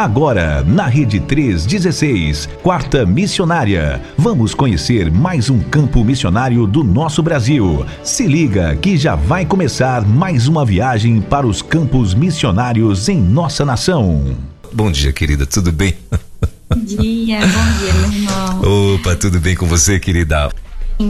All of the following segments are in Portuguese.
Agora, na Rede 316, Quarta Missionária. Vamos conhecer mais um campo missionário do nosso Brasil. Se liga que já vai começar mais uma viagem para os campos missionários em nossa nação. Bom dia, querida, tudo bem? Bom dia, bom dia, meu irmão. Opa, tudo bem com você, querida?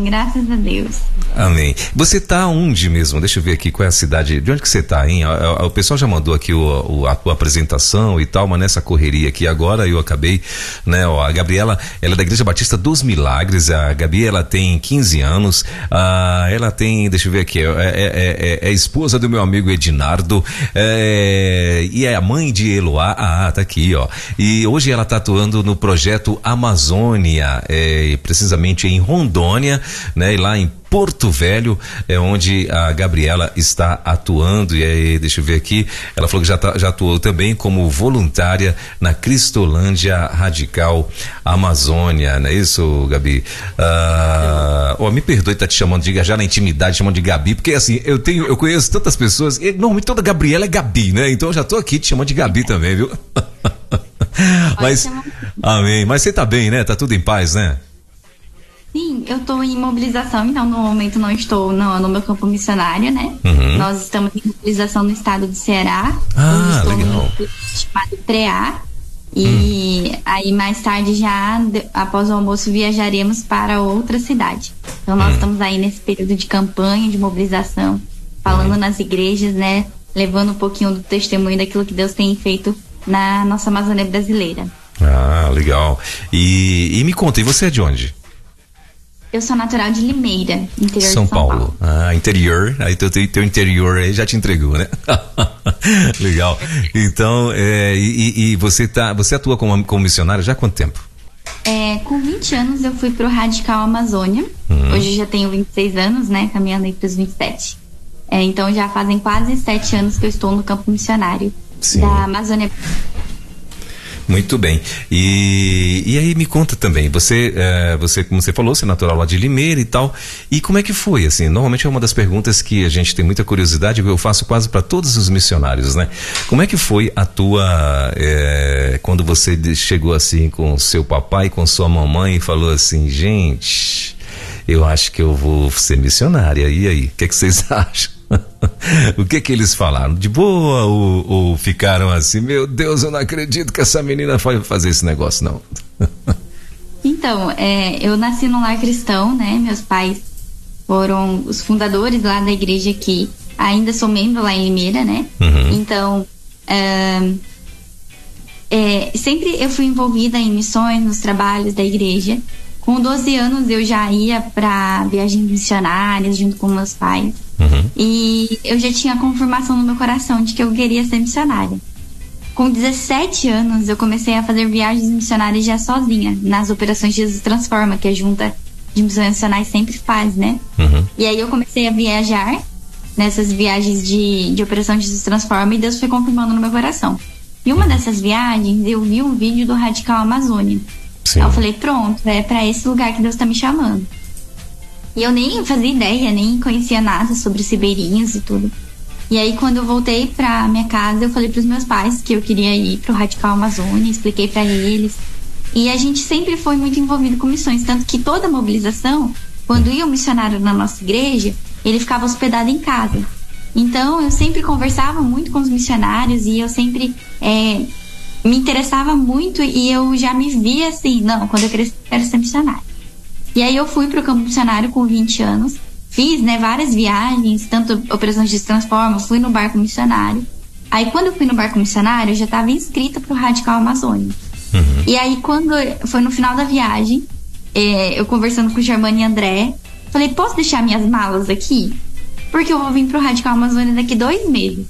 Graças a Deus. Amém. Você tá onde mesmo? Deixa eu ver aqui qual é a cidade. De onde que você tá, hein? O, pessoal já mandou aqui o, o, a tua apresentação e tal, mas nessa correria aqui agora eu acabei, né? Ó, a Gabriela, ela é da Igreja Batista dos Milagres. A Gabi, ela tem 15 anos. Ah, ela tem, deixa eu ver aqui, é, é, é, é esposa do meu amigo Edinardo é, e é a mãe de Eloá. Ah, tá aqui, ó. E hoje ela tá atuando no projeto Amazônia, é, precisamente em Rondônia né? E lá em Porto Velho, é onde a Gabriela está atuando. E aí, deixa eu ver aqui, ela falou que já, tá, já atuou também como voluntária na Cristolândia Radical Amazônia, não é isso, Gabi? Ah, oh, me perdoe estar tá te chamando de já na intimidade, chamando de Gabi, porque assim, eu tenho, eu conheço tantas pessoas, e normalmente toda Gabriela é Gabi, né? Então eu já tô aqui te chamando de Gabi também, viu? Mas, amém. Mas você tá bem, né? Tá tudo em paz, né? Sim, eu estou em mobilização, então no momento não estou no, no meu campo missionário, né? Uhum. Nós estamos em mobilização no estado do Ceará. Ah, legal. Chamado PREA. E hum. aí mais tarde já, após o almoço, viajaremos para outra cidade. Então nós hum. estamos aí nesse período de campanha, de mobilização, falando hum. nas igrejas, né? Levando um pouquinho do testemunho daquilo que Deus tem feito na nossa Amazônia brasileira. Ah, legal. E, e me conta, e você é de onde? Eu sou natural de Limeira, interior São de São Paulo. Paulo. Ah, interior. Aí teu, teu interior aí já te entregou, né? Legal. Então, é, e, e, você tá, você atua como, como missionário já há quanto tempo? É, com 20 anos eu fui pro Radical Amazônia. Uhum. Hoje já tenho 26 anos, né? Caminhando aí pros 27. É, então já fazem quase sete anos que eu estou no campo missionário Sim. da Amazônia muito bem. E, e aí me conta também, você, é, você, como você falou, você é natural lá de Limeira e tal. E como é que foi? Assim, normalmente é uma das perguntas que a gente tem muita curiosidade, que eu faço quase para todos os missionários, né? Como é que foi a tua. É, quando você chegou assim com seu papai, com sua mamãe e falou assim, gente, eu acho que eu vou ser missionária. E aí, o que, é que vocês acham? o que que eles falaram? De boa ou, ou, ficaram assim, meu Deus, eu não acredito que essa menina vai fazer esse negócio, não? então, é, eu nasci num lar cristão, né? Meus pais foram os fundadores lá da igreja que ainda sou membro lá em Limeira, né? Uhum. Então, é, é, sempre eu fui envolvida em missões, nos trabalhos da igreja. Com 12 anos eu já ia para viagens missionárias junto com meus pais. Uhum. E eu já tinha a confirmação no meu coração de que eu queria ser missionária. Com 17 anos, eu comecei a fazer viagens missionárias já sozinha, nas operações Jesus Transforma, que a junta de missões nacionais sempre faz, né? Uhum. E aí eu comecei a viajar nessas viagens de, de Operação Jesus Transforma e Deus foi confirmando no meu coração. E uma dessas viagens, eu vi um vídeo do Radical Amazônia. Sim. Eu falei, pronto, é para esse lugar que Deus tá me chamando. E eu nem fazia ideia, nem conhecia nada sobre os ribeirinhos e tudo. E aí, quando eu voltei pra minha casa, eu falei pros meus pais que eu queria ir pro Radical Amazônia, expliquei para eles. E a gente sempre foi muito envolvido com missões, tanto que toda mobilização, quando ia um missionário na nossa igreja, ele ficava hospedado em casa. Então, eu sempre conversava muito com os missionários e eu sempre é, me interessava muito e eu já me via assim, não, quando eu crescer, quero ser missionário. E aí eu fui para o campo missionário com 20 anos, fiz né, várias viagens, tanto operações de transforma, fui no barco missionário. Aí quando eu fui no barco missionário, eu já estava inscrita para o Radical Amazônia. Uhum. E aí quando foi no final da viagem, é, eu conversando com o Germano e André, falei, posso deixar minhas malas aqui? Porque eu vou vir para o Radical Amazônia daqui dois meses.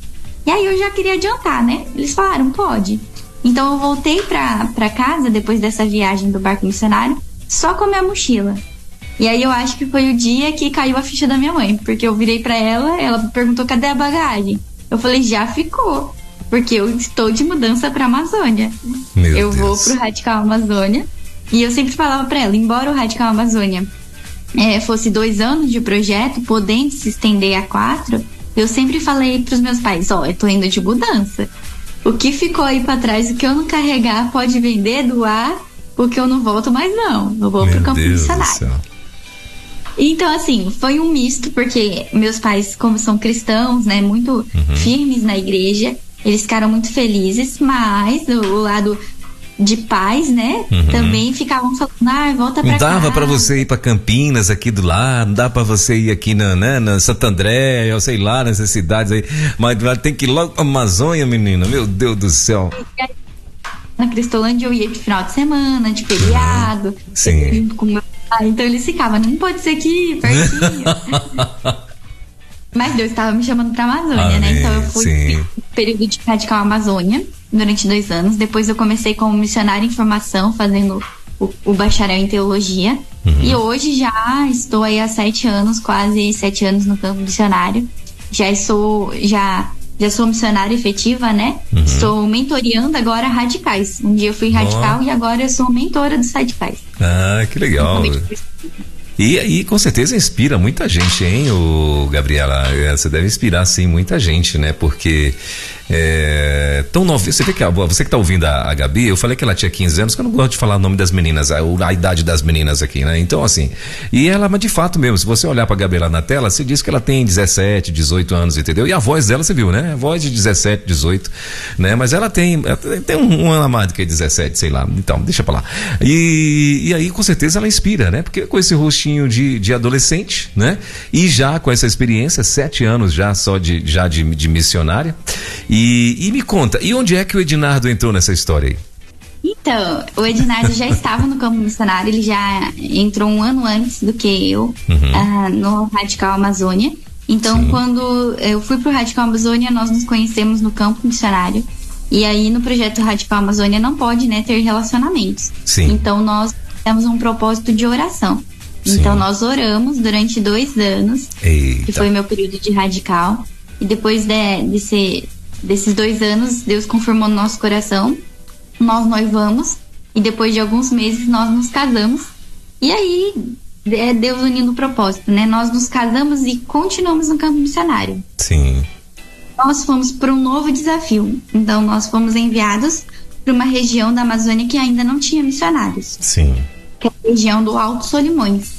E aí eu já queria adiantar, né? Eles falaram, pode. Então eu voltei para casa depois dessa viagem do barco missionário só com a minha mochila. E aí eu acho que foi o dia que caiu a ficha da minha mãe, porque eu virei para ela, ela perguntou cadê a bagagem. Eu falei já ficou, porque eu estou de mudança para Amazônia. Meu eu Deus. vou pro Radical Amazônia. E eu sempre falava para ela, embora o Radical Amazônia é, fosse dois anos de projeto, podendo se estender a quatro, eu sempre falei para os meus pais, ó, oh, eu tô indo de mudança. O que ficou aí para trás, o que eu não carregar, pode vender, doar, porque eu não volto mais não. Eu vou Meu pro campo Deus missionário. Então, assim, foi um misto, porque meus pais, como são cristãos, né, muito uhum. firmes na igreja, eles ficaram muito felizes, mas o lado de pais, né? Uhum. Também ficavam falando, ah, volta pra Não dava para você ir para Campinas aqui do lado, não dá para você ir aqui na, né, na Santo André, eu sei lá, nessas cidades aí, mas tem que ir logo pra Amazônia, menina, meu Deus do céu. Na Cristolândia eu ia de final de semana, de feriado, uhum. Sim. com meu pai, então eles ficavam, não pode ser aqui, pertinho. Mas Deus estava me chamando pra Amazônia, Amém. né? Então eu fui Sim. Período de radical Amazônia durante dois anos. Depois eu comecei como missionária em formação, fazendo o, o bacharel em teologia. Uhum. E hoje já estou aí há sete anos, quase sete anos no campo missionário. Já sou, já, já sou missionária efetiva, né? Uhum. Estou mentoreando agora radicais. Um dia eu fui radical oh. e agora eu sou mentora dos radicais. Ah, que legal. E, e com certeza inspira muita gente, hein, o Gabriela? É, você deve inspirar, sim, muita gente, né? Porque é, tão novinho. Você vê que a, você que está ouvindo a, a, Gabi, eu falei que ela tinha 15 anos, que eu não gosto de falar o nome das meninas, a, a idade das meninas aqui, né? Então, assim. E ela, mas de fato mesmo, se você olhar pra Gabi lá na tela, você diz que ela tem 17, 18 anos, entendeu? E a voz dela, você viu, né? A voz de 17, 18, né? Mas ela tem, tem um, um ano a mais do que 17, sei lá. Então, deixa pra lá. E, e aí, com certeza, ela inspira, né? Porque com esse rostinho de, de adolescente, né? E já com essa experiência, sete anos já só de, já de, de missionária. E e, e me conta, e onde é que o Ednardo entrou nessa história aí? Então, o Ednardo já estava no campo missionário, ele já entrou um ano antes do que eu uhum. uh, no Radical Amazônia. Então, Sim. quando eu fui para o Radical Amazônia, nós nos conhecemos no campo missionário. E aí, no projeto Radical Amazônia, não pode né, ter relacionamentos. Sim. Então, nós temos um propósito de oração. Sim. Então, nós oramos durante dois anos, Eita. que foi meu período de radical. E depois de, de ser desses dois anos, Deus confirmou no nosso coração. Nós noivamos e depois de alguns meses nós nos casamos. E aí, é Deus unindo o propósito, né? Nós nos casamos e continuamos no campo missionário. Sim. Nós fomos para um novo desafio. Então, nós fomos enviados para uma região da Amazônia que ainda não tinha missionários. Sim. Que é a região do Alto Solimões,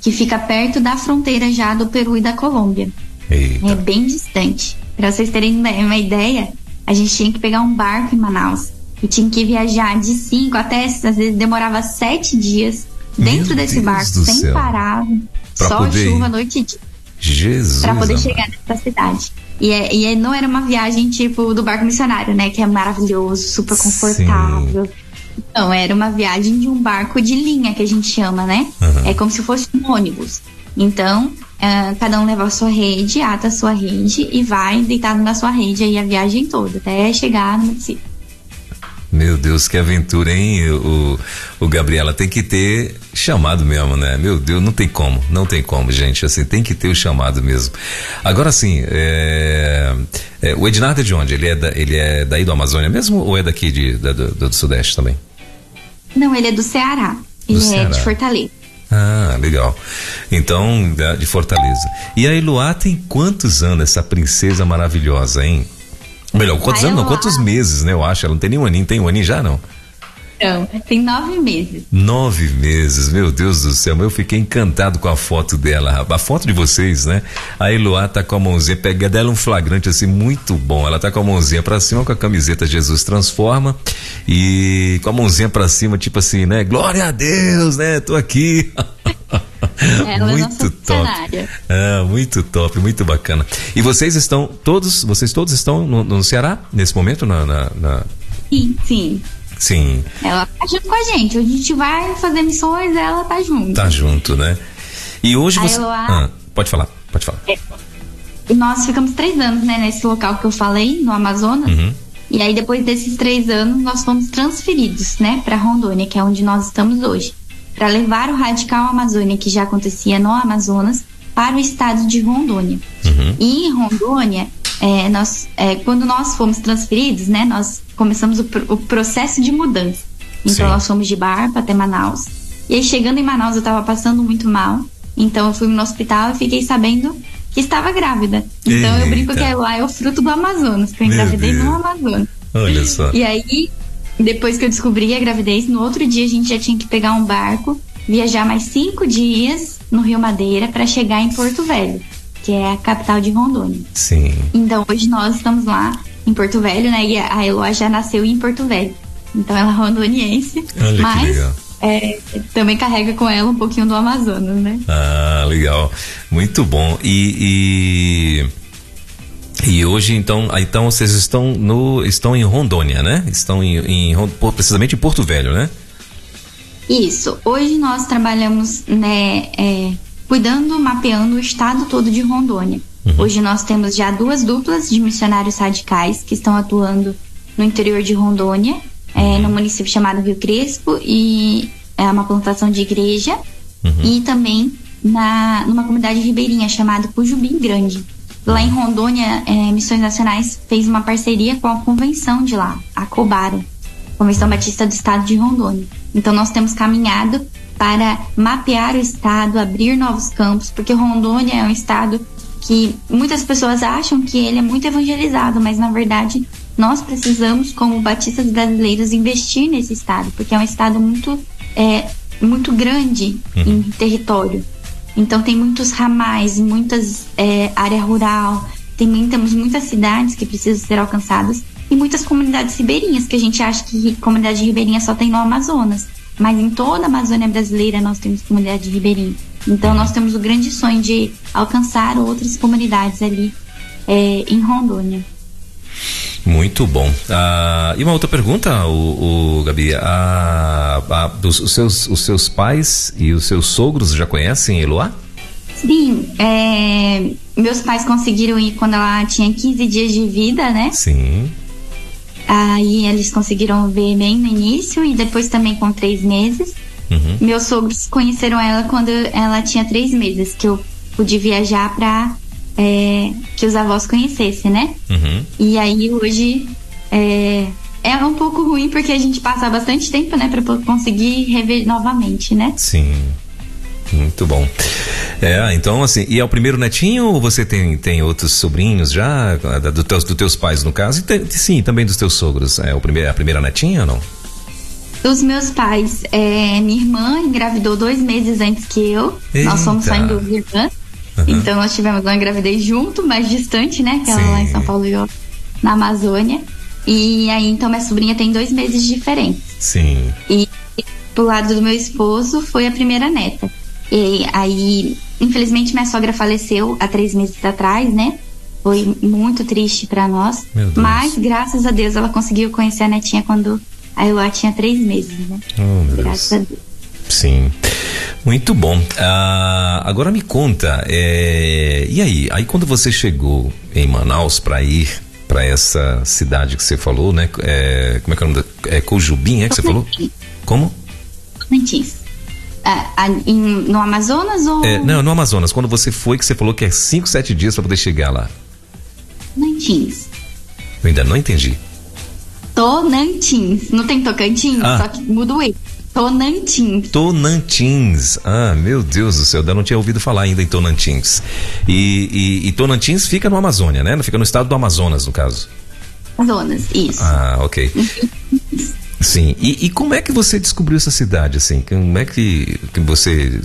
que fica perto da fronteira já do Peru e da Colômbia. Eita. É bem distante. Para vocês terem uma ideia, a gente tinha que pegar um barco em Manaus e tinha que viajar de cinco até às vezes demorava sete dias dentro Meu desse Deus barco sem céu. parar, pra só poder... chuva noite e dia. Jesus. Pra poder chegar nessa cidade. E, é, e é, não era uma viagem tipo do barco missionário, né? Que é maravilhoso, super confortável. Sim. Não, era uma viagem de um barco de linha que a gente chama, né? Uhum. É como se fosse um ônibus. Então, uh, cada um leva a sua rede, ata a sua rede e vai deitado na sua rede aí a viagem toda, até chegar no município. Meu Deus, que aventura, hein? O, o Gabriela tem que ter chamado mesmo, né? Meu Deus, não tem como, não tem como, gente. Assim, tem que ter o chamado mesmo. Agora sim, é, é, o Ednardo é de onde? Ele é, da, ele é daí do Amazônia mesmo ou é daqui de, da, do, do, Sudeste também? Não, ele é do Ceará. Ele do é Ceará. de Fortaleza. Ah, legal. Então, de Fortaleza. E a Eloá tem quantos anos, essa princesa maravilhosa, hein? Melhor, quantos a anos? Eloá... Não, quantos meses, né? Eu acho. Ela não tem nenhum aninho. Tem um aninho já, não? Não, tem nove meses. Nove meses, meu Deus do céu. Eu fiquei encantado com a foto dela. A foto de vocês, né? A Eloá tá com a mãozinha, pega dela um flagrante assim muito bom. Ela tá com a mãozinha pra cima com a camiseta Jesus Transforma e com a mãozinha pra cima, tipo assim, né? Glória a Deus, né? Tô aqui. Ela é muito é top. Ah, muito top, muito bacana. E vocês estão todos, vocês todos estão no, no Ceará nesse momento na, na, na... Sim, sim. Sim. Ela tá junto com a gente. A gente vai fazer missões, ela tá junto. Tá junto, né? E hoje você. Eloá... Ah, pode falar, pode falar. É. Nós ficamos três anos, né, nesse local que eu falei, no Amazonas. Uhum. E aí, depois desses três anos, nós fomos transferidos, né, para Rondônia, que é onde nós estamos hoje, para levar o Radical Amazônia, que já acontecia no Amazonas, para o estado de Rondônia. Uhum. E em Rondônia, é, nós, é, quando nós fomos transferidos, né, nós começamos o, o processo de mudança. Então Sim. nós fomos de Barpa até Manaus. E aí chegando em Manaus eu estava passando muito mal. Então eu fui no hospital e fiquei sabendo que estava grávida. Então Eita. eu brinco que lá é o fruto do Amazonas, que eu engravidei no Amazonas. Olha só. E aí, depois que eu descobri a gravidez, no outro dia a gente já tinha que pegar um barco, viajar mais cinco dias no Rio Madeira para chegar em Porto Velho, que é a capital de Rondônia. Sim. Então hoje nós estamos lá em Porto Velho, né? E a Eloá já nasceu em Porto Velho. Então ela é rondoniense. Olha mas que legal. É, também carrega com ela um pouquinho do Amazonas, né? Ah, legal. Muito bom. E, e, e, hoje, então, então vocês estão no estão em Rondônia, né? Estão em, em precisamente em Porto Velho, né? Isso. Hoje nós trabalhamos, né, é, cuidando, mapeando o estado todo de Rondônia. Uhum. Hoje nós temos já duas duplas de missionários radicais que estão atuando no interior de Rondônia é, no município chamado Rio Crespo e é uma plantação de igreja uhum. e também na numa comunidade ribeirinha chamada Cujubim Grande. Lá em Rondônia, é, Missões Nacionais fez uma parceria com a convenção de lá, a Cobaro, Convenção Batista do Estado de Rondônia. Então nós temos caminhado para mapear o estado, abrir novos campos, porque Rondônia é um estado que muitas pessoas acham que ele é muito evangelizado, mas na verdade nós precisamos, como batistas brasileiros, investir nesse estado, porque é um estado muito, é, muito grande uhum. em território. Então tem muitos ramais, muitas é, área rural, também temos muitas cidades que precisam ser alcançadas e muitas comunidades ribeirinhas, que a gente acha que comunidade ribeirinha só tem no Amazonas. Mas em toda a Amazônia brasileira nós temos comunidade ribeirinha. Então nós temos o grande sonho de alcançar outras comunidades ali é, em Rondônia. Muito bom. Ah, e uma outra pergunta, o, o Gabi. Ah, ah, dos, os, seus, os seus pais e os seus sogros já conhecem Eloá? Sim, é, meus pais conseguiram ir quando ela tinha 15 dias de vida, né? Sim. Aí eles conseguiram ver bem no início e depois também com três meses. Uhum. Meus sogros conheceram ela quando ela tinha três meses, que eu pude viajar para é, que os avós conhecessem, né? Uhum. E aí hoje é, é um pouco ruim porque a gente passa bastante tempo, né, para conseguir rever novamente, né? Sim. Muito bom. É, então assim, e é o primeiro netinho ou você tem, tem outros sobrinhos já, do teus, dos teus pais no caso? E tem, sim, também dos teus sogros. É o primeiro, a primeira netinha ou não? Dos meus pais, é, minha irmã engravidou dois meses antes que eu. Eita. Nós somos só em duas irmãs. Uhum. Então nós tivemos uma gravidez junto, mais distante, né? Que ela lá em São Paulo e eu na Amazônia. E aí então minha sobrinha tem dois meses diferentes. Sim. E pro lado do meu esposo foi a primeira neta. E aí, infelizmente, minha sogra faleceu há três meses atrás, né? Foi muito triste para nós. Mas, graças a Deus, ela conseguiu conhecer a netinha quando a Eloá tinha três meses, né? Oh, meu graças Deus. a Deus. Sim. Muito bom. Uh, agora me conta, é, e aí? Aí quando você chegou em Manaus para ir para essa cidade que você falou, né? É, como é que é o nome? É Cojubim, é que você falou? Como? Tocantins. Ah, no Amazonas ou? É, não, no Amazonas. Quando você foi, que você falou que é 5, 7 dias para poder chegar lá. Tocantins. Eu ainda não entendi. Tonantins. Não tem Tocantins, ah. só que muda o E. Tonantins. Tonantins. Ah, meu Deus do céu, eu não tinha ouvido falar ainda em Tonantins. E, e, e Tonantins fica no Amazônia, né? Fica no estado do Amazonas, no caso. Amazonas, isso. Ah, ok. Sim. E, e, como é que você descobriu essa cidade, assim? Como é que, que você...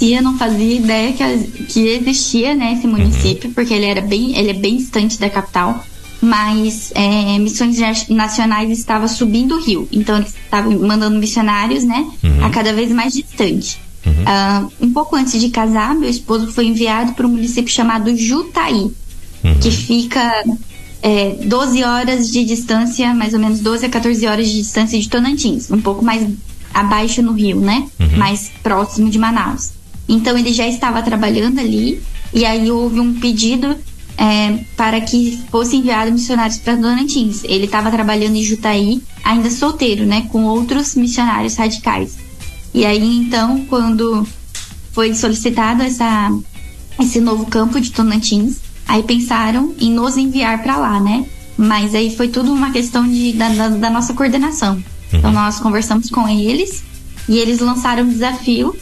Eu não fazia ideia que, que existia, né, esse município, uhum. porque ele era bem, ele é bem distante da capital mas é, missões nacionais estava subindo o rio, então eles estavam mandando missionários, né, uhum. a cada vez mais distante. Uhum. Uh, um pouco antes de casar, meu esposo foi enviado para um município chamado Jutaí, uhum. que fica é, 12 horas de distância, mais ou menos 12 a 14 horas de distância de Tonantins, um pouco mais abaixo no rio, né, uhum. mais próximo de Manaus. Então ele já estava trabalhando ali e aí houve um pedido é, para que fosse enviado missionários para Donantins. Ele estava trabalhando em Jutaí, ainda solteiro, né, com outros missionários radicais. E aí então, quando foi solicitado essa, esse novo campo de Tonantins, aí pensaram em nos enviar para lá, né? Mas aí foi tudo uma questão de, da, da, da nossa coordenação. Uhum. Então nós conversamos com eles e eles lançaram o desafio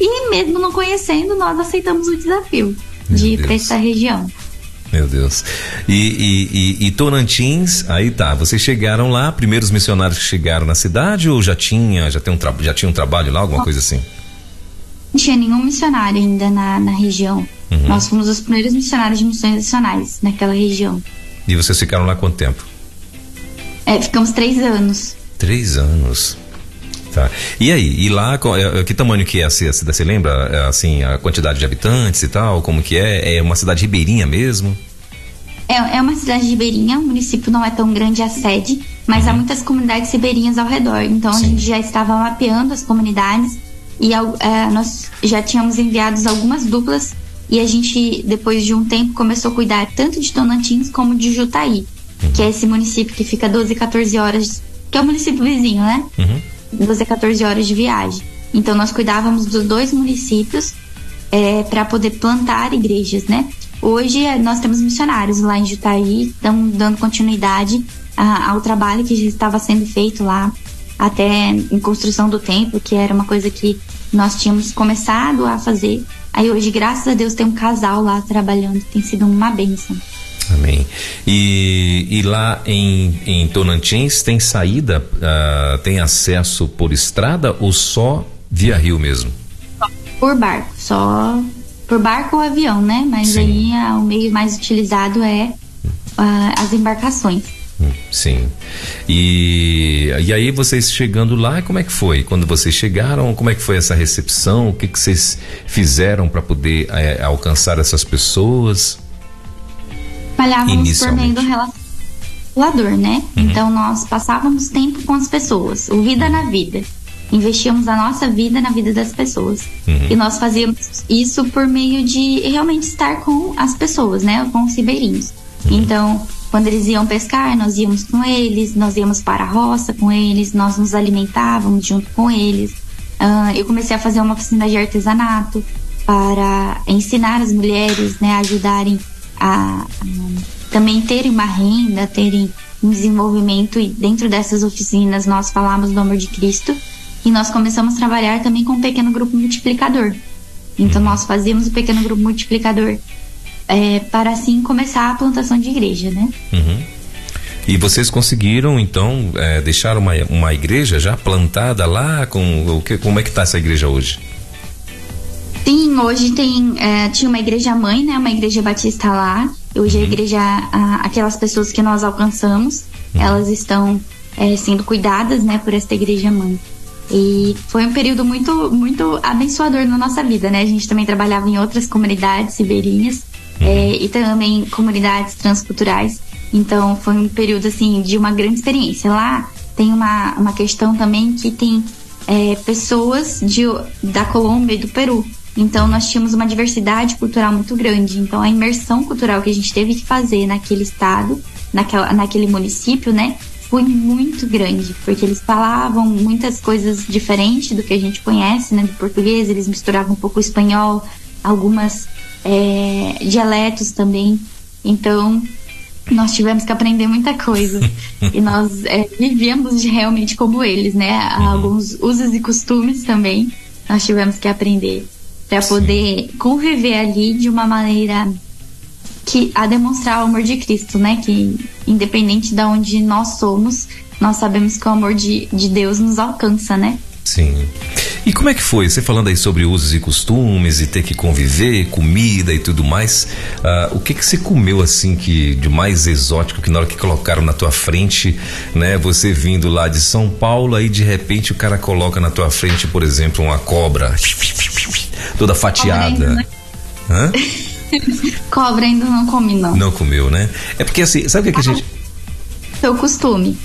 e mesmo não conhecendo, nós aceitamos o desafio de ir para essa região. Meu Deus. E, e, e, e, Tonantins, aí tá, vocês chegaram lá, primeiros missionários que chegaram na cidade ou já tinha, já, tem um já tinha um trabalho lá, alguma coisa assim? Não tinha nenhum missionário ainda na, na região. Uhum. Nós fomos os primeiros missionários de missões nacionais naquela região. E vocês ficaram lá quanto tempo? É, ficamos três anos. Três anos. Tá. E aí, e lá, é, é, que tamanho que é a cidade? Você lembra, é, assim, a quantidade de habitantes e tal? Como que é? É uma cidade ribeirinha mesmo? É, é uma cidade ribeirinha, o município não é tão grande a sede, mas uhum. há muitas comunidades ribeirinhas ao redor. Então Sim. a gente já estava mapeando as comunidades e é, nós já tínhamos enviados algumas duplas e a gente, depois de um tempo, começou a cuidar tanto de Tonantins como de Jutaí, uhum. que é esse município que fica 12, 14 horas, que é o município vizinho, né? Uhum. 12 a 14 horas de viagem. Então nós cuidávamos dos dois municípios é, para poder plantar igrejas, né? Hoje é, nós temos missionários lá em Jutaí, estão dando continuidade a, ao trabalho que já estava sendo feito lá, até em construção do templo, que era uma coisa que nós tínhamos começado a fazer. Aí hoje, graças a Deus, tem um casal lá trabalhando, tem sido uma bênção. Amém. E, e lá em, em Tonantins tem saída, uh, tem acesso por estrada ou só via rio mesmo? Por barco, só por barco ou avião, né? Mas Sim. aí é, o meio mais utilizado é uh, as embarcações. Hum, sim. E, e aí vocês chegando lá, como é que foi? Quando vocês chegaram, como é que foi essa recepção? O que, que vocês fizeram para poder é, alcançar essas pessoas? Trabalhávamos por meio do relacionador, né? Uhum. Então nós passávamos tempo com as pessoas, o vida na vida. Investíamos a nossa vida na vida das pessoas. Uhum. E nós fazíamos isso por meio de realmente estar com as pessoas, né? Com os ribeirinhos. Uhum. Então, quando eles iam pescar, nós íamos com eles, nós íamos para a roça com eles, nós nos alimentávamos junto com eles. Uh, eu comecei a fazer uma oficina de artesanato para ensinar as mulheres, né, a ajudarem a, a também terem uma renda, terem um desenvolvimento e dentro dessas oficinas nós falamos do amor de Cristo e nós começamos a trabalhar também com um pequeno grupo multiplicador. Então nós fazíamos o um pequeno grupo multiplicador é, para assim começar a plantação de igreja, né? Uhum. E vocês conseguiram então é, deixar uma, uma igreja já plantada lá com o que? Como é que está essa igreja hoje? Sim, hoje tem é, tinha uma igreja mãe, né? Uma igreja batista lá. Hoje uhum. a igreja, a, aquelas pessoas que nós alcançamos, uhum. elas estão é, sendo cuidadas, né? Por esta igreja mãe. E foi um período muito, muito abençoador na nossa vida, né? A gente também trabalhava em outras comunidades ribeirinhas uhum. é, e também comunidades transculturais. Então foi um período assim de uma grande experiência. Lá tem uma, uma questão também que tem é, pessoas de, da Colômbia e do Peru. Então nós tínhamos uma diversidade cultural muito grande. Então a imersão cultural que a gente teve que fazer naquele estado, naquela, naquele município, né, foi muito grande, porque eles falavam muitas coisas diferentes do que a gente conhece, né, do português. Eles misturavam um pouco o espanhol, algumas é, dialetos também. Então nós tivemos que aprender muita coisa e nós é, vivíamos realmente como eles, né? Uhum. Alguns usos e costumes também nós tivemos que aprender para poder conviver ali de uma maneira que a demonstrar o amor de Cristo, né? Que independente de onde nós somos, nós sabemos que o amor de, de Deus nos alcança, né? Sim. E como é que foi? Você falando aí sobre usos e costumes e ter que conviver, comida e tudo mais. Uh, o que que você comeu assim que de mais exótico que na hora que colocaram na tua frente, né? Você vindo lá de São Paulo aí de repente o cara coloca na tua frente, por exemplo, uma cobra toda fatiada. Hã? Cobra ainda não come, não. Não comeu, né? É porque assim, sabe o que, que a gente seu costume.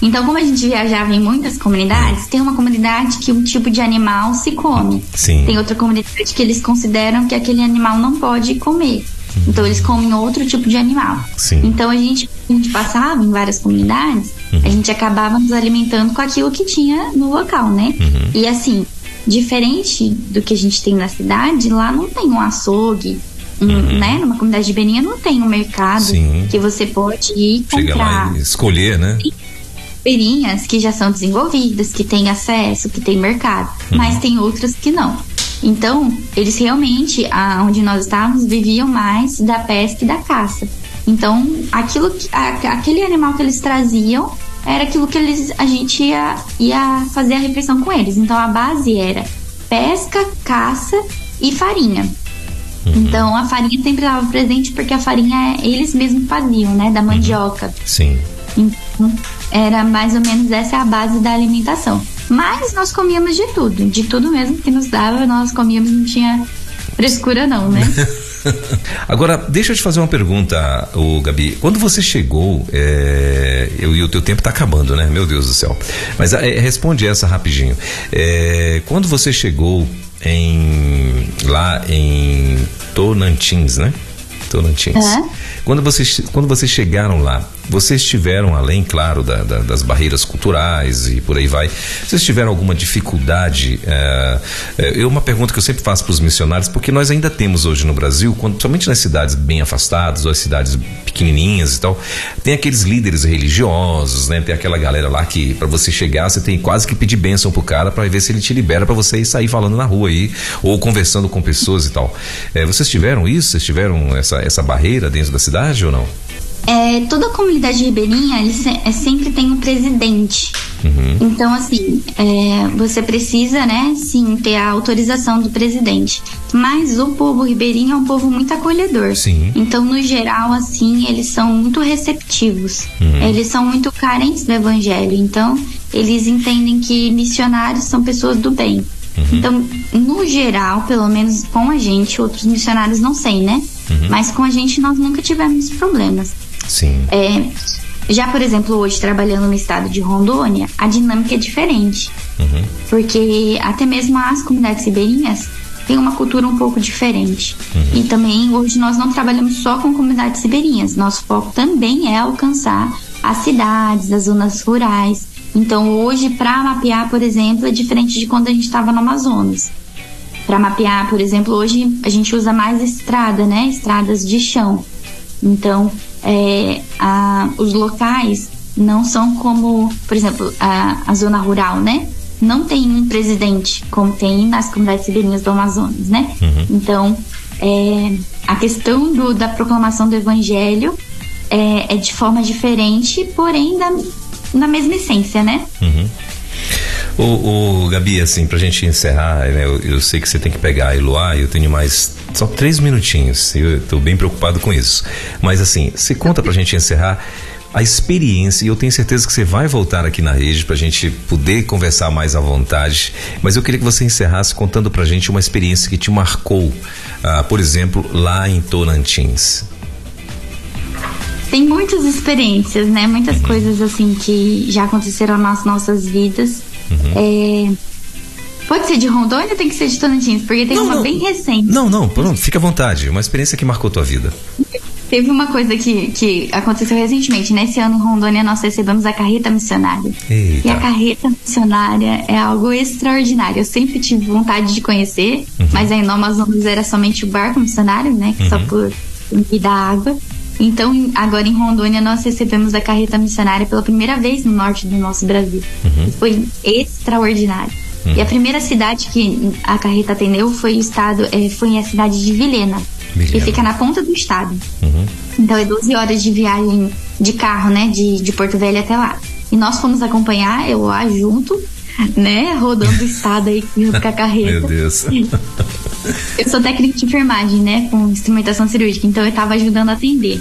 Então, como a gente viajava em muitas comunidades, tem uma comunidade que um tipo de animal se come. Sim. Tem outra comunidade que eles consideram que aquele animal não pode comer. Uhum. Então eles comem outro tipo de animal. Sim. Então a gente, a gente passava em várias comunidades, uhum. a gente acabava nos alimentando com aquilo que tinha no local, né? Uhum. E assim, diferente do que a gente tem na cidade, lá não tem um açougue, uhum. né? Numa comunidade de Beninha não tem um mercado Sim. que você pode ir Chega comprar. lá e escolher, né? Beirinhas que já são desenvolvidas, que têm acesso, que têm mercado, uhum. mas tem outras que não. Então, eles realmente, a, onde nós estávamos, viviam mais da pesca e da caça. Então, aquilo que, a, aquele animal que eles traziam era aquilo que eles, a gente ia, ia fazer a refeição com eles. Então, a base era pesca, caça e farinha. Uhum. Então, a farinha sempre estava presente porque a farinha eles mesmos faziam, né? Da uhum. mandioca. Uhum. Sim. Então, era mais ou menos essa a base da alimentação. Mas nós comíamos de tudo, de tudo mesmo que nos dava, nós comíamos, não tinha frescura não, né? Agora, deixa eu te fazer uma pergunta, o Gabi. Quando você chegou, é, eu, e o teu tempo está acabando, né? Meu Deus do céu. Mas é, responde essa rapidinho. É, quando você chegou em lá em Tonantins, né? Tonantins. Quando vocês, quando vocês chegaram lá, vocês tiveram, além, claro, da, da, das barreiras culturais e por aí vai, vocês tiveram alguma dificuldade? É, é, uma pergunta que eu sempre faço para os missionários, porque nós ainda temos hoje no Brasil, quando, somente nas cidades bem afastadas ou as cidades pequenininhas e tal, tem aqueles líderes religiosos, né? Tem aquela galera lá que para você chegar você tem quase que pedir bênção pro cara para ver se ele te libera para você ir sair falando na rua aí ou conversando com pessoas e tal. É, vocês tiveram isso? Vocês tiveram essa, essa barreira dentro da cidade ou não? É, toda a comunidade ribeirinha ele se, é, sempre tem um presidente. Uhum. Então, assim, é, você precisa, né, sim, ter a autorização do presidente. Mas o povo ribeirinho é um povo muito acolhedor. Sim. Então, no geral, assim, eles são muito receptivos. Uhum. Eles são muito carentes do evangelho. Então, eles entendem que missionários são pessoas do bem. Uhum. Então, no geral, pelo menos com a gente, outros missionários não sei, né? Uhum. Mas com a gente nós nunca tivemos problemas. Sim. É, já, por exemplo, hoje trabalhando no estado de Rondônia, a dinâmica é diferente. Uhum. Porque até mesmo as comunidades ribeirinhas têm uma cultura um pouco diferente. Uhum. E também hoje nós não trabalhamos só com comunidades ribeirinhas. Nosso foco também é alcançar as cidades, as zonas rurais. Então hoje, para mapear, por exemplo, é diferente de quando a gente estava no Amazonas. Para mapear, por exemplo, hoje a gente usa mais estrada, né? Estradas de chão. Então, é, a, os locais não são como, por exemplo, a, a zona rural, né? Não tem um presidente como tem nas comunidades ribeirinhas do Amazonas, né? Uhum. Então, é, a questão do, da proclamação do evangelho é, é, de forma diferente, porém da, na mesma essência, né? Uhum. O, o, Gabi, assim, pra gente encerrar, né, eu, eu, sei que você tem que pegar a Eloá, eu tenho mais só três minutinhos, eu tô bem preocupado com isso. Mas assim, você conta pra gente encerrar a experiência, e eu tenho certeza que você vai voltar aqui na rede pra gente poder conversar mais à vontade. Mas eu queria que você encerrasse contando pra gente uma experiência que te marcou, ah, por exemplo, lá em Torantins. Tem muitas experiências, né? Muitas uhum. coisas assim que já aconteceram nas nossas vidas. Uhum. É... Pode ser de Rondônia ou tem que ser de Tonantins? Porque tem não, uma não. bem recente. Não, não, pronto, fica à vontade. Uma experiência que marcou tua vida. Teve uma coisa que, que aconteceu recentemente. Nesse ano em Rondônia nós recebemos a carreta missionária. Eita. E a carreta missionária é algo extraordinário. Eu sempre tive vontade de conhecer, uhum. mas aí no Amazonas era somente o barco missionário, né? Uhum. Só por vida água. Então, agora em Rondônia, nós recebemos a carreta missionária pela primeira vez no norte do nosso Brasil. Uhum. Foi extraordinário. Uhum. E a primeira cidade que a carreta atendeu foi o estado, é, foi a cidade de Vilhena, Vilhena. que fica na ponta do estado. Uhum. Então é 12 horas de viagem de carro, né, de, de Porto Velho até lá. E nós fomos acompanhar, eu lá junto, né, rodando o estado aí com a carreta. Meu Deus. Eu sou técnica de enfermagem, né, com instrumentação cirúrgica, então eu estava ajudando a atender.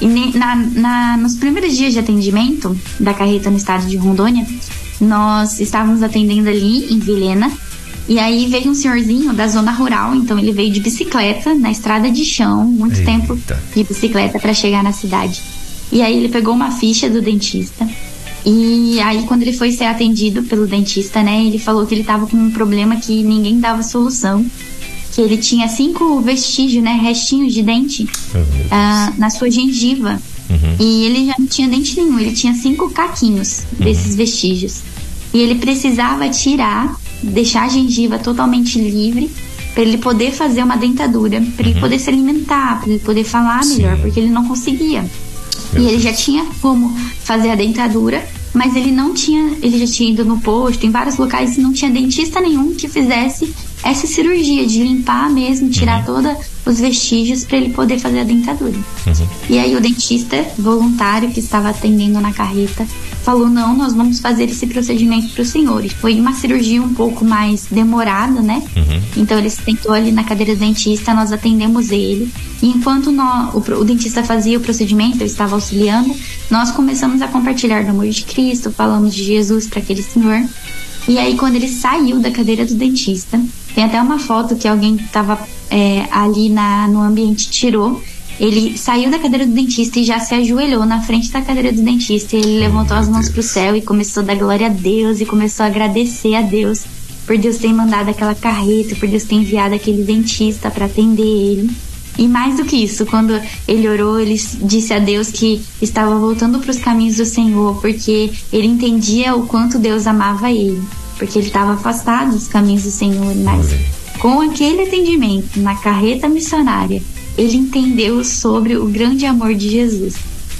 E na, na, nos primeiros dias de atendimento da carreta no estado de Rondônia, nós estávamos atendendo ali em Vilhena. E aí veio um senhorzinho da zona rural, então ele veio de bicicleta na estrada de chão, muito Eita. tempo de bicicleta para chegar na cidade. E aí ele pegou uma ficha do dentista. E aí quando ele foi ser atendido pelo dentista, né, ele falou que ele estava com um problema que ninguém dava solução que ele tinha cinco vestígios, né, restinhos de dente ah, na sua gengiva. Uhum. E ele já não tinha dente nenhum, ele tinha cinco caquinhos uhum. desses vestígios. E ele precisava tirar, deixar a gengiva totalmente livre para ele poder fazer uma dentadura, para uhum. ele poder se alimentar, para ele poder falar Sim. melhor, porque ele não conseguia. Meu e ele já tinha como fazer a dentadura, mas ele não tinha, ele já tinha ido no posto, em vários locais, e não tinha dentista nenhum que fizesse essa cirurgia de limpar mesmo, tirar uhum. todos os vestígios para ele poder fazer a dentadura. Uhum. E aí o dentista voluntário que estava atendendo na carreta falou: não, nós vamos fazer esse procedimento para o senhor. E foi uma cirurgia um pouco mais demorada, né? Uhum. Então ele sentou ali na cadeira do dentista, nós atendemos ele. E enquanto nós, o, o, dentista fazia o procedimento, eu estava auxiliando, nós começamos a compartilhar do amor de Cristo, falamos de Jesus para aquele senhor. E aí, quando ele saiu da cadeira do dentista, tem até uma foto que alguém estava é, ali na, no ambiente tirou ele saiu da cadeira do dentista e já se ajoelhou na frente da cadeira do dentista. Ele oh, levantou as mãos para o céu e começou a dar glória a Deus e começou a agradecer a Deus por Deus ter mandado aquela carreta, por Deus ter enviado aquele dentista para atender ele. E mais do que isso, quando ele orou, ele disse a Deus que estava voltando para os caminhos do Senhor, porque ele entendia o quanto Deus amava ele, porque ele estava afastado dos caminhos do Senhor, mas com aquele atendimento na carreta missionária, ele entendeu sobre o grande amor de Jesus.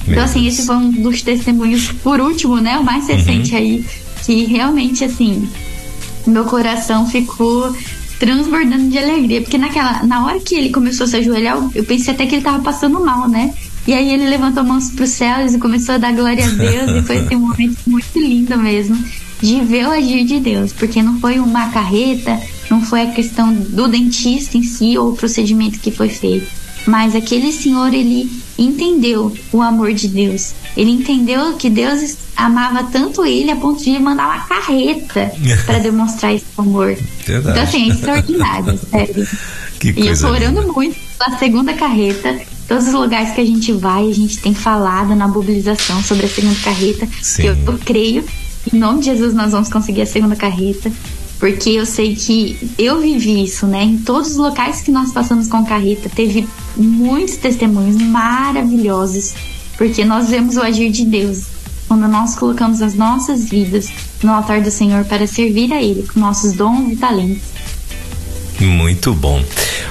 Meu então, assim, Deus. esse foi um dos testemunhos, por último, né? O mais recente uhum. aí, que realmente, assim, meu coração ficou transbordando de alegria. Porque naquela, na hora que ele começou a se ajoelhar, eu pensei até que ele tava passando mal, né? E aí ele levantou mãos para os céus e começou a dar glória a Deus. e foi assim, um momento muito lindo mesmo de ver o agir de Deus. Porque não foi uma carreta, não foi a questão do dentista em si ou o procedimento que foi feito mas aquele senhor, ele entendeu o amor de Deus. Ele entendeu que Deus amava tanto ele a ponto de mandar uma carreta para demonstrar esse amor. Verdade. Então, assim, é extraordinário, sério. Que e eu tô orando linda. muito pela segunda carreta. Todos os lugares que a gente vai, a gente tem falado na mobilização sobre a segunda carreta. Sim. Que eu, eu creio. Em nome de Jesus, nós vamos conseguir a segunda carreta porque eu sei que eu vivi isso, né? Em todos os locais que nós passamos com carreta, teve muitos testemunhos maravilhosos, porque nós vemos o agir de Deus quando nós colocamos as nossas vidas no altar do Senhor para servir a Ele com nossos dons e talentos. Muito bom.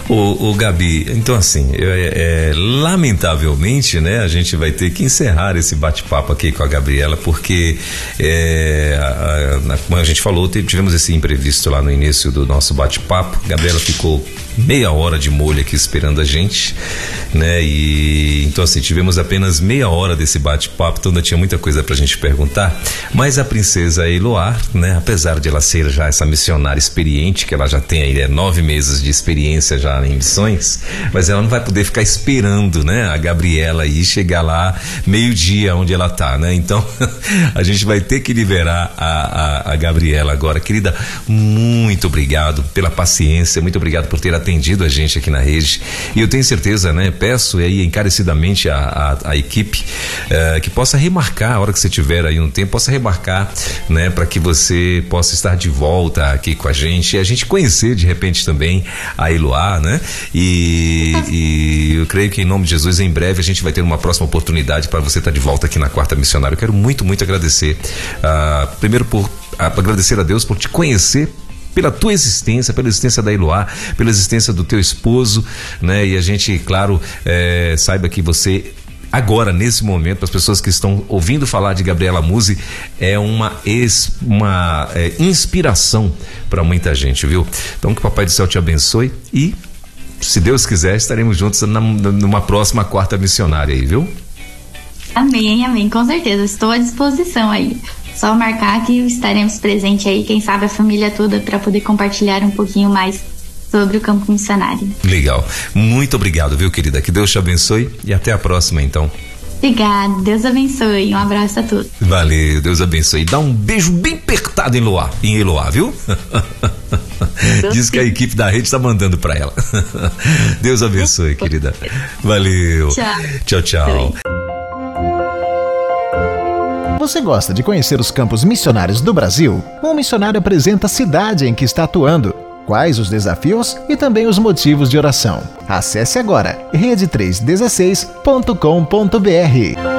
O, o Gabi, então assim, é, é, lamentavelmente, né, a gente vai ter que encerrar esse bate-papo aqui com a Gabriela, porque é, a, a, como a gente falou, tivemos esse imprevisto lá no início do nosso bate-papo. Gabriela ficou meia hora de molho aqui esperando a gente, né? E então assim, tivemos apenas meia hora desse bate-papo, então ainda tinha muita coisa pra gente perguntar. Mas a princesa Eloar, né? Apesar de ela ser já essa missionária experiente, que ela já tem aí é, nove meses de experiência já em missões, mas ela não vai poder ficar esperando, né? A Gabriela aí chegar lá meio-dia onde ela tá, né? Então a gente vai ter que liberar a, a, a Gabriela agora. Querida, muito obrigado pela paciência, muito obrigado por ter atendido a gente aqui na rede. E eu tenho certeza, né? Peço aí encarecidamente a, a, a equipe uh, que possa remarcar, a hora que você tiver aí um tempo, possa remarcar, né? Para que você possa estar de volta aqui com a gente e a gente conhecer de repente também a Eloá, né? E, e eu creio que em nome de Jesus, em breve a gente vai ter uma próxima oportunidade para você estar de volta aqui na Quarta Missionária. Eu quero muito, muito agradecer. Uh, primeiro por uh, agradecer a Deus por te conhecer pela tua existência, pela existência da Iloá, pela existência do teu esposo, né? E a gente, claro, é, saiba que você agora, nesse momento, as pessoas que estão ouvindo falar de Gabriela Musi, é uma, ex, uma é, inspiração para muita gente, viu? Então, que o Papai do Céu te abençoe e, se Deus quiser, estaremos juntos na, numa próxima quarta missionária aí, viu? Amém, amém, com certeza. Estou à disposição aí. Só marcar que estaremos presentes aí, quem sabe a família toda, para poder compartilhar um pouquinho mais sobre o campo missionário. Legal. Muito obrigado, viu, querida? Que Deus te abençoe e até a próxima, então. Obrigada, Deus abençoe. Um abraço a todos. Valeu, Deus abençoe. Dá um beijo bem apertado em Eloá, em Eloá, viu? Diz que a equipe da rede está mandando para ela. Deus abençoe, querida. Valeu. Tchau, tchau. tchau. Você gosta de conhecer os campos missionários do Brasil? Um missionário apresenta a cidade em que está atuando, quais os desafios e também os motivos de oração. Acesse agora rede316.com.br.